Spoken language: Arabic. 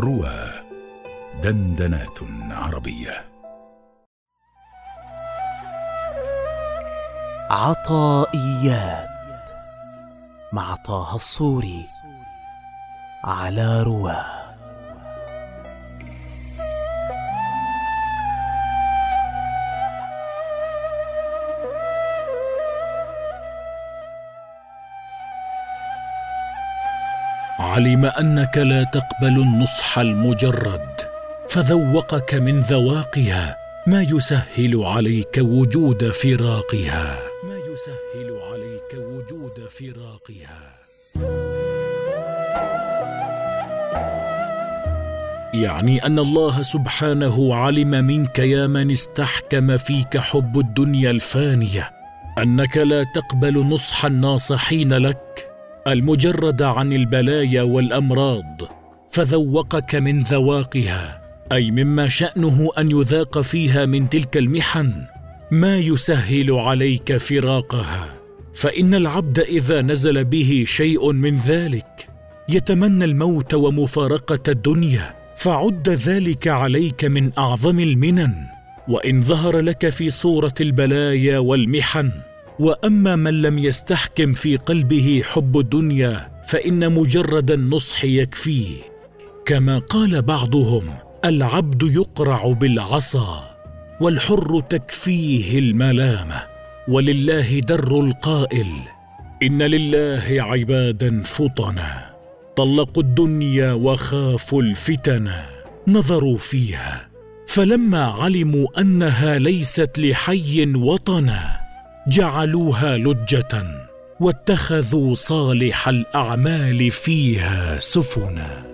روى دندنات عربية. عطائيات مع طه الصوري على رواه. علم أنك لا تقبل النصح المجرد فذوقك من ذواقها ما يسهل عليك وجود فراقها. ما يسهل عليك وجود فراقها. يعني أن الله سبحانه علم منك يا من استحكم فيك حب الدنيا الفانية أنك لا تقبل نصح الناصحين لك المجرد عن البلايا والأمراض فذوقك من ذواقها. أي مما شأنه أن يذاق فيها من تلك المحن ما يسهل عليك فراقها. فإن العبد إذا نزل به شيء من ذلك يتمنى الموت ومفارقة الدنيا فعد ذلك عليك من أعظم المنن. وإن ظهر لك في صورة البلايا والمحن وأما من لم يستحكم في قلبه حب الدنيا فإن مجرد النصح يكفيه. كما قال بعضهم العبد يقرع بالعصا والحر تكفيه الملامه ولله در القائل إن لله عبادا فطنا. طلقوا الدنيا وخافوا الفتن نظروا فيها. فلما علموا أنها ليست لحي وطنا جعلوها لجة واتخذوا صالح الأعمال فيها سفنا.